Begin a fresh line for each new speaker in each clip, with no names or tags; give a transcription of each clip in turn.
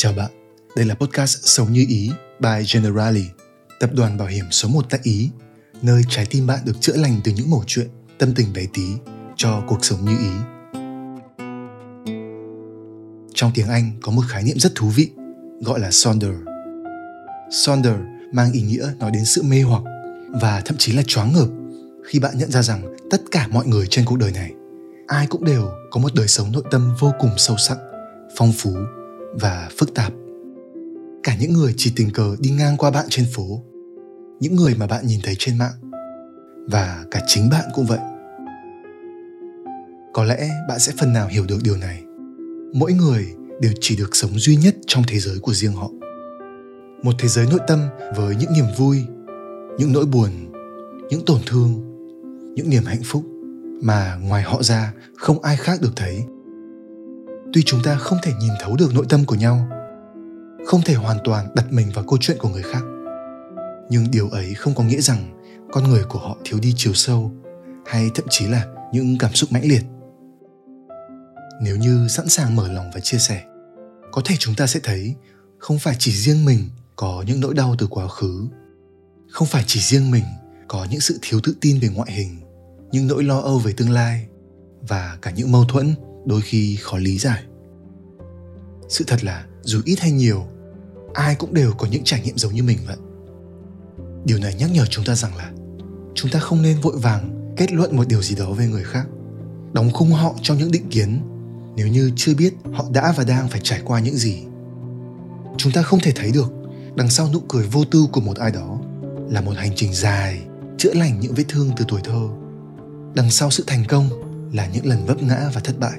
Chào bạn, đây là podcast Sống như ý by Generali, tập đoàn bảo hiểm số 1 tại Ý, nơi trái tim bạn được chữa lành từ những mẩu chuyện, tâm tình bé tí cho cuộc sống như ý. Trong tiếng Anh có một khái niệm rất thú vị, gọi là sonder. Sonder mang ý nghĩa nói đến sự mê hoặc và thậm chí là choáng ngợp khi bạn nhận ra rằng tất cả mọi người trên cuộc đời này ai cũng đều có một đời sống nội tâm vô cùng sâu sắc phong phú và phức tạp. Cả những người chỉ tình cờ đi ngang qua bạn trên phố, những người mà bạn nhìn thấy trên mạng, và cả chính bạn cũng vậy. Có lẽ bạn sẽ phần nào hiểu được điều này. Mỗi người đều chỉ được sống duy nhất trong thế giới của riêng họ. Một thế giới nội tâm với những niềm vui, những nỗi buồn, những tổn thương, những niềm hạnh phúc mà ngoài họ ra không ai khác được thấy tuy chúng ta không thể nhìn thấu được nội tâm của nhau, không thể hoàn toàn đặt mình vào câu chuyện của người khác. Nhưng điều ấy không có nghĩa rằng con người của họ thiếu đi chiều sâu hay thậm chí là những cảm xúc mãnh liệt. Nếu như sẵn sàng mở lòng và chia sẻ, có thể chúng ta sẽ thấy không phải chỉ riêng mình có những nỗi đau từ quá khứ, không phải chỉ riêng mình có những sự thiếu tự tin về ngoại hình, những nỗi lo âu về tương lai và cả những mâu thuẫn đôi khi khó lý giải sự thật là, dù ít hay nhiều, ai cũng đều có những trải nghiệm giống như mình vậy. Điều này nhắc nhở chúng ta rằng là, chúng ta không nên vội vàng kết luận một điều gì đó về người khác, đóng khung họ trong những định kiến nếu như chưa biết họ đã và đang phải trải qua những gì. Chúng ta không thể thấy được đằng sau nụ cười vô tư của một ai đó là một hành trình dài, chữa lành những vết thương từ tuổi thơ. Đằng sau sự thành công là những lần vấp ngã và thất bại.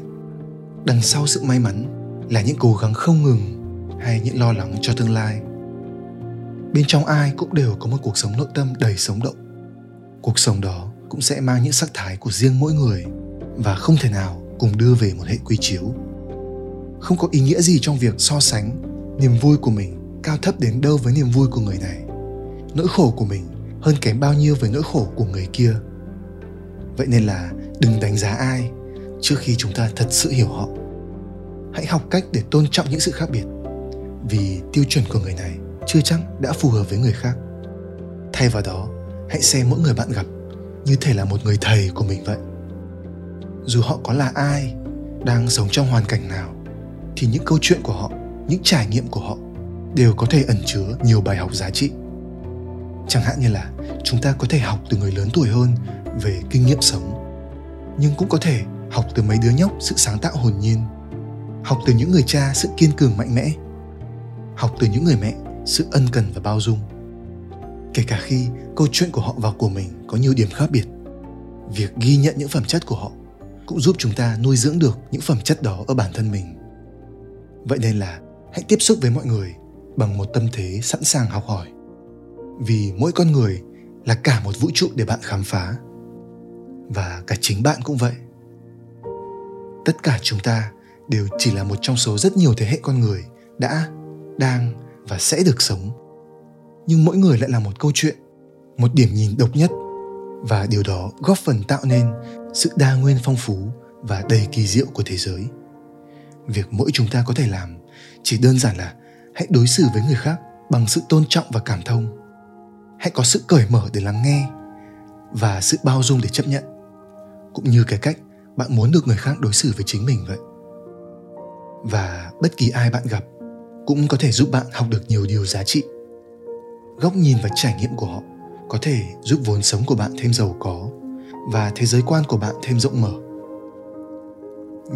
Đằng sau sự may mắn là những cố gắng không ngừng hay những lo lắng cho tương lai. Bên trong ai cũng đều có một cuộc sống nội tâm đầy sống động. Cuộc sống đó cũng sẽ mang những sắc thái của riêng mỗi người và không thể nào cùng đưa về một hệ quy chiếu. Không có ý nghĩa gì trong việc so sánh niềm vui của mình cao thấp đến đâu với niềm vui của người này. Nỗi khổ của mình hơn kém bao nhiêu với nỗi khổ của người kia. Vậy nên là đừng đánh giá ai trước khi chúng ta thật sự hiểu họ hãy học cách để tôn trọng những sự khác biệt. Vì tiêu chuẩn của người này chưa chắc đã phù hợp với người khác. Thay vào đó, hãy xem mỗi người bạn gặp như thể là một người thầy của mình vậy. Dù họ có là ai, đang sống trong hoàn cảnh nào, thì những câu chuyện của họ, những trải nghiệm của họ đều có thể ẩn chứa nhiều bài học giá trị. Chẳng hạn như là chúng ta có thể học từ người lớn tuổi hơn về kinh nghiệm sống, nhưng cũng có thể học từ mấy đứa nhóc sự sáng tạo hồn nhiên học từ những người cha sự kiên cường mạnh mẽ. Học từ những người mẹ sự ân cần và bao dung. Kể cả khi câu chuyện của họ và của mình có nhiều điểm khác biệt, việc ghi nhận những phẩm chất của họ cũng giúp chúng ta nuôi dưỡng được những phẩm chất đó ở bản thân mình. Vậy nên là hãy tiếp xúc với mọi người bằng một tâm thế sẵn sàng học hỏi. Vì mỗi con người là cả một vũ trụ để bạn khám phá. Và cả chính bạn cũng vậy. Tất cả chúng ta đều chỉ là một trong số rất nhiều thế hệ con người đã, đang và sẽ được sống. Nhưng mỗi người lại là một câu chuyện, một điểm nhìn độc nhất. Và điều đó góp phần tạo nên sự đa nguyên phong phú và đầy kỳ diệu của thế giới. Việc mỗi chúng ta có thể làm chỉ đơn giản là hãy đối xử với người khác bằng sự tôn trọng và cảm thông. Hãy có sự cởi mở để lắng nghe và sự bao dung để chấp nhận. Cũng như cái cách bạn muốn được người khác đối xử với chính mình vậy và bất kỳ ai bạn gặp cũng có thể giúp bạn học được nhiều điều giá trị. Góc nhìn và trải nghiệm của họ có thể giúp vốn sống của bạn thêm giàu có và thế giới quan của bạn thêm rộng mở.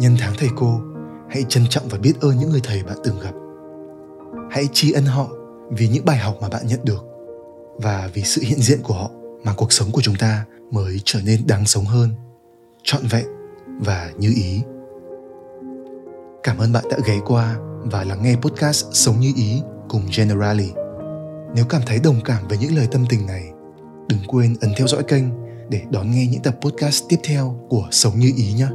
Nhân tháng thầy cô, hãy trân trọng và biết ơn những người thầy bạn từng gặp. Hãy tri ân họ vì những bài học mà bạn nhận được và vì sự hiện diện của họ mà cuộc sống của chúng ta mới trở nên đáng sống hơn, trọn vẹn và như ý. Cảm ơn bạn đã ghé qua và lắng nghe podcast Sống Như Ý cùng Generali. Nếu cảm thấy đồng cảm với những lời tâm tình này, đừng quên ấn theo dõi kênh để đón nghe những tập podcast tiếp theo của Sống Như Ý nhé.